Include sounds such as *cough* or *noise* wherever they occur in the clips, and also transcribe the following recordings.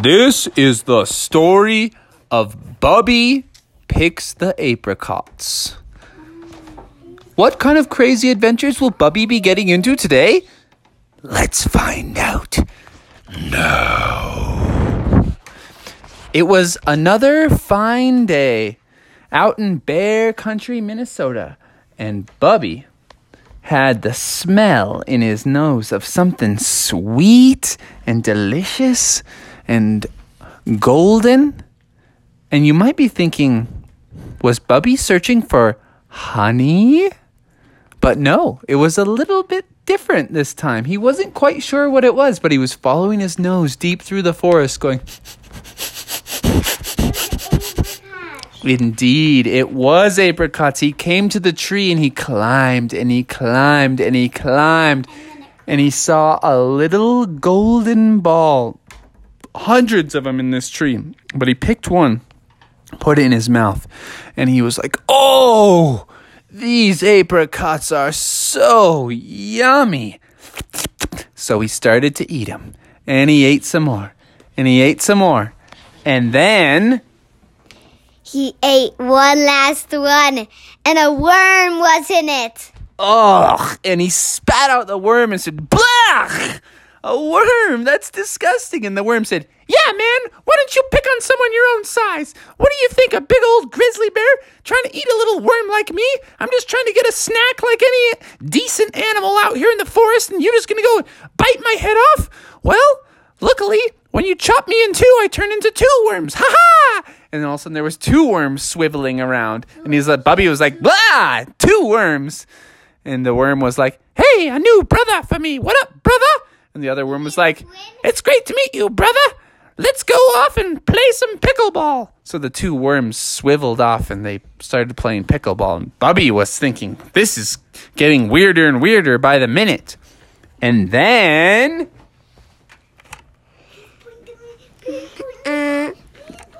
This is the story of Bubby Picks the Apricots. What kind of crazy adventures will Bubby be getting into today? Let's find out. No. It was another fine day out in Bear Country, Minnesota, and Bubby had the smell in his nose of something sweet and delicious and golden. And you might be thinking, was Bubby searching for honey? But no, it was a little bit different this time. He wasn't quite sure what it was, but he was following his nose deep through the forest, going, Indeed, it was apricots. He came to the tree and he climbed and he climbed and he climbed and he saw a little golden ball. Hundreds of them in this tree. But he picked one, put it in his mouth, and he was like, Oh, these apricots are so yummy. So he started to eat them and he ate some more and he ate some more. And then He ate one last one, and a worm was in it. Ugh! And he spat out the worm and said, Blah! A worm! That's disgusting. And the worm said, Yeah, man, why don't you pick on someone your own size? What do you think, a big old grizzly bear trying to eat a little worm like me? I'm just trying to get a snack like any decent animal out here in the forest, and you're just gonna go bite my head off? Well, luckily, when you chop me in two, I turn into two worms. Ha ha! And then all of a sudden there was two worms swiveling around. And he's like Bubby was like, blah, two worms. And the worm was like, Hey, a new brother for me. What up, brother? And the other worm was like, It's great to meet you, brother. Let's go off and play some pickleball. So the two worms swiveled off and they started playing pickleball. And Bubby was thinking, This is getting weirder and weirder by the minute. And then Uh,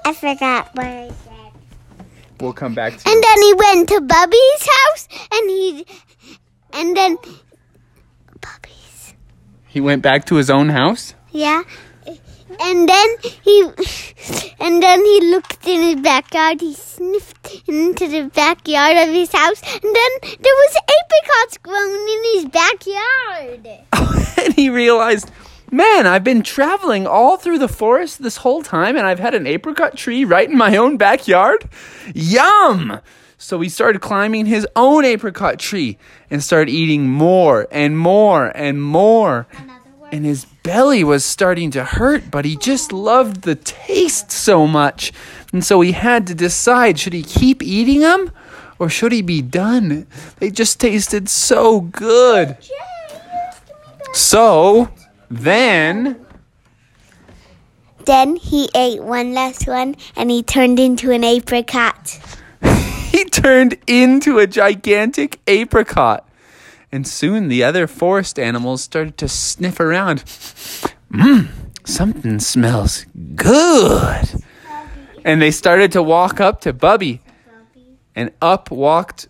I forgot what I said. we'll come back to And then he went to Bubby's house, and he, and then Bubby's, He went back to his own house. yeah. And then he, *laughs* and then he looked in his backyard. He sniffed into the backyard of his house, and then there was apricots growing in his backyard. *laughs* and he realized, man, I've been traveling all through the forest this whole time and I've had an apricot tree right in my own backyard. Yum! So he started climbing his own apricot tree and started eating more and more and more. And his belly was starting to hurt, but he just loved the taste so much. And so he had to decide should he keep eating them or should he be done? They just tasted so good. So then Then he ate one last one, and he turned into an apricot. *laughs* he turned into a gigantic apricot. And soon the other forest animals started to sniff around. Mmm, something smells good. And they started to walk up to Bubby. And up walked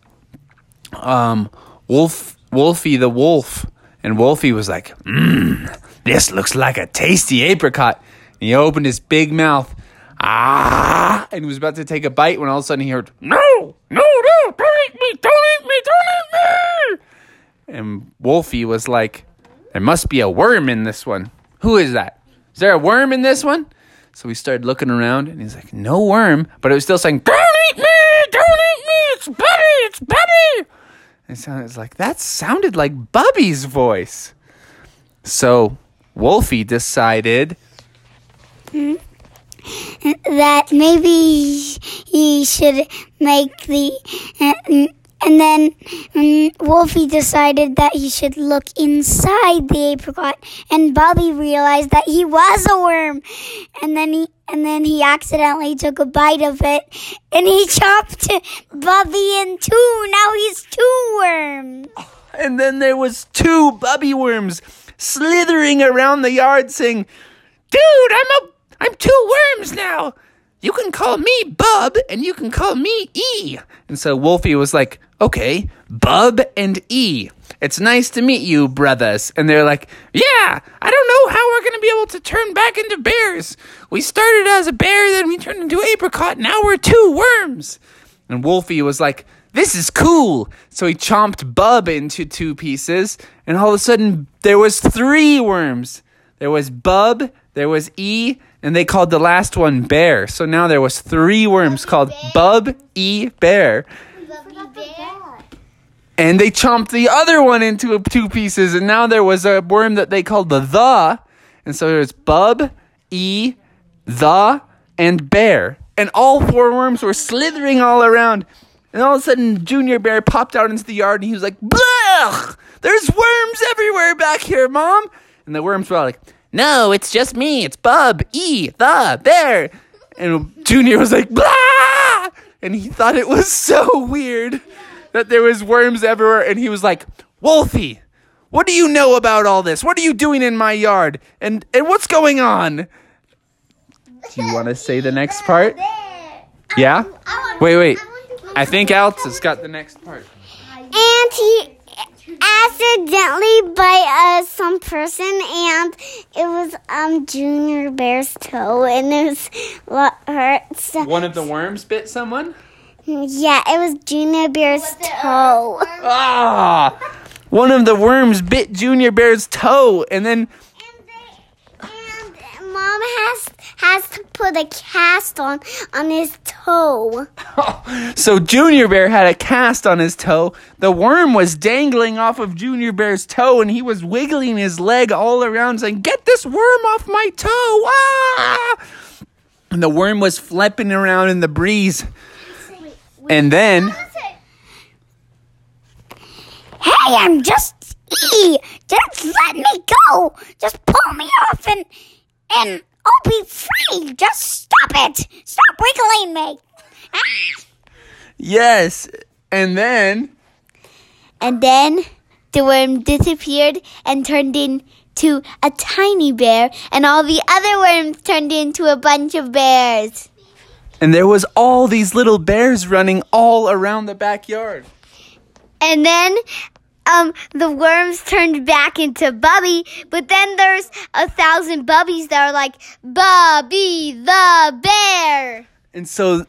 um, Wolf, Wolfie the wolf. And Wolfie was like, Mmm, this looks like a tasty apricot. And he opened his big mouth. Ah! And he was about to take a bite when all of a sudden he heard, No! No, no! Don't eat me! Don't eat me! Don't eat me! And Wolfie was like, There must be a worm in this one. Who is that? Is there a worm in this one? So he started looking around and he's like, No worm. But it was still saying, Don't eat me! Don't eat me! It's Bubby! It's Bubby! And it sounded like that sounded like Bubby's voice. So Wolfie decided that maybe he should make the uh, and then um, Wolfie decided that he should look inside the apricot and Bobby realized that he was a worm. And then he and then he accidentally took a bite of it and he *laughs* chopped Bobby in two. Now he's two worms. And then there was two bubby worms slithering around the yard saying, Dude, I'm a I'm two worms now. You can call me Bub and you can call me E. And so Wolfie was like, Okay, Bub and E. It's nice to meet you, brothers. And they're like, Yeah, I don't know how we're going to be able to turn back into bears. We started as a bear, then we turned into apricot. Now we're two worms. And Wolfie was like, This is cool. So he chomped Bub into two pieces, and all of a sudden there was three worms. There was Bub, there was E, and they called the last one Bear. So now there was three worms called Bub, E, Bear. And they chomped the other one into two pieces, and now there was a worm that they called the the, and so there's Bub, E, the, and Bear, and all four worms were slithering all around. And all of a sudden, Junior Bear popped out into the yard, and he was like, "Blech! There's worms everywhere back here, Mom!" And the worms were all like, "No, it's just me. It's Bub, E, the Bear." And Junior was like, "Blah!" And he thought it was *laughs* so weird that there was worms everywhere and he was like wolfie what do you know about all this what are you doing in my yard and and what's going on do you want to say the next part yeah wait wait i think alex has got the next part And he accidentally bit uh, some person, and it was um Junior Bear's toe, and it was what hurts. one of the worms bit someone Yeah, it was Junior Bear's toe. ah one of the worms bit junior bear's toe and then And mom has has to put a cast on on his toe. *laughs* so Junior Bear had a cast on his toe. The worm was dangling off of Junior Bear's toe and he was wiggling his leg all around saying, Get this worm off my toe! Ah! And the worm was flapping around in the breeze. And then, Hey, I'm just E. Just let me go. Just pull me off and and I'll be free. Just stop it. Stop wiggling me. Ah. yes, and then, And then the worm disappeared and turned into a tiny bear, and all the other worms turned into a bunch of bears. and there was all these little bears running all around the backyard. And then um the worms turned back into Bubby, but then there's a thousand Bubbies that are like Bubby the bear. And so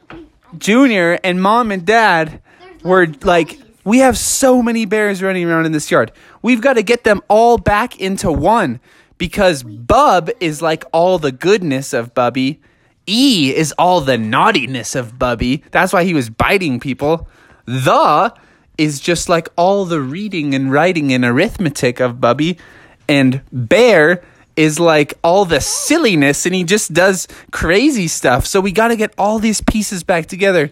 Junior and mom and dad were like, we have so many bears running around in this yard. We've got to get them all back into one because Bub is like all the goodness of Bubby. E is all the naughtiness of Bubby. That's why he was biting people. The is just like all the reading and writing and arithmetic of Bubby. And Bear is like all the silliness and he just does crazy stuff. So we got to get all these pieces back together.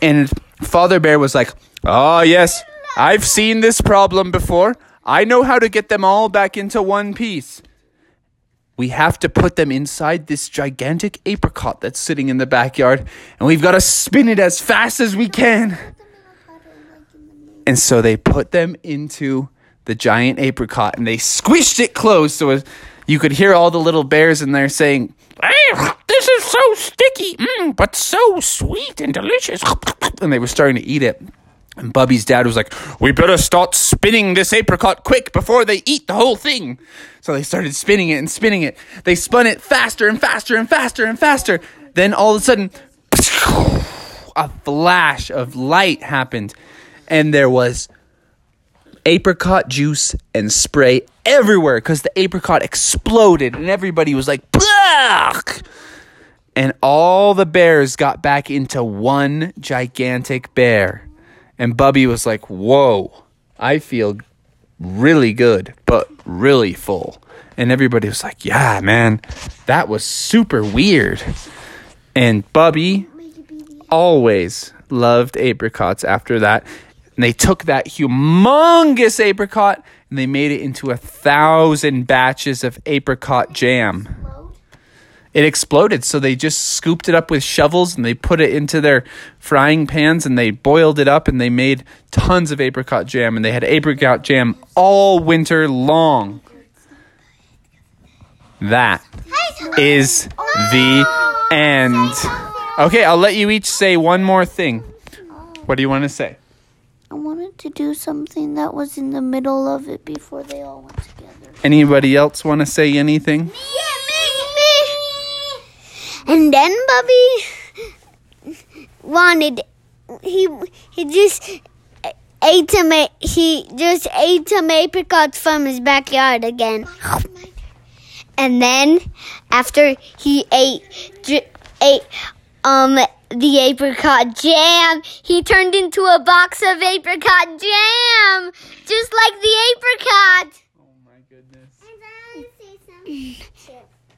And Father Bear was like, Oh, yes, I've seen this problem before. I know how to get them all back into one piece. We have to put them inside this gigantic apricot that's sitting in the backyard, and we've got to spin it as fast as we can. And so they put them into the giant apricot and they squished it closed so you could hear all the little bears in there saying, "Eh, This is so sticky, mm, but so sweet and delicious. *laughs* And they were starting to eat it. And Bubby's dad was like, We better start spinning this apricot quick before they eat the whole thing. So they started spinning it and spinning it. They spun it faster and faster and faster and faster. Then all of a sudden, *laughs* a flash of light happened. And there was apricot juice and spray everywhere because the apricot exploded and everybody was like, Blech! And all the bears got back into one gigantic bear. And Bubby was like, Whoa, I feel really good, but really full. And everybody was like, Yeah, man, that was super weird. And Bubby always loved apricots after that. And they took that humongous apricot and they made it into a thousand batches of apricot jam. It exploded, so they just scooped it up with shovels and they put it into their frying pans and they boiled it up and they made tons of apricot jam and they had apricot jam all winter long. That is the end. Okay, I'll let you each say one more thing. What do you want to say? I wanted to do something that was in the middle of it before they all went together. Anybody else want to say anything? Yeah, me, me. And then Bubby wanted he he just ate some he just ate some apricots from his backyard again. And then after he ate ate um the apricot jam, he turned into a box of apricot jam, just like the apricot. Oh my goodness.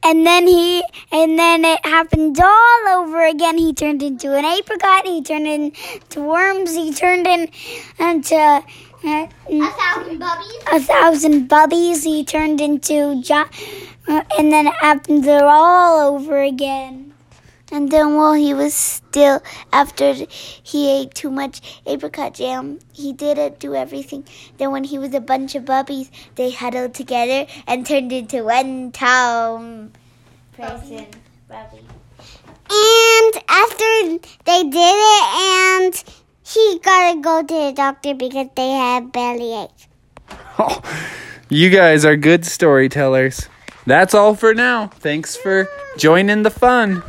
And then he, and then it happened all over again. He turned into an apricot. He turned into worms. He turned in, into uh, A thousand bubbies. a thousand bubbies. He turned into, jo- uh, and then it happened all over again. And then while he was still, after he ate too much apricot jam, he didn't do everything. Then when he was a bunch of bubbies, they huddled together and turned into one tall person. Bubby. And after they did it, and he got to go to the doctor because they had belly ache. Oh, you guys are good storytellers. That's all for now. Thanks for joining the fun.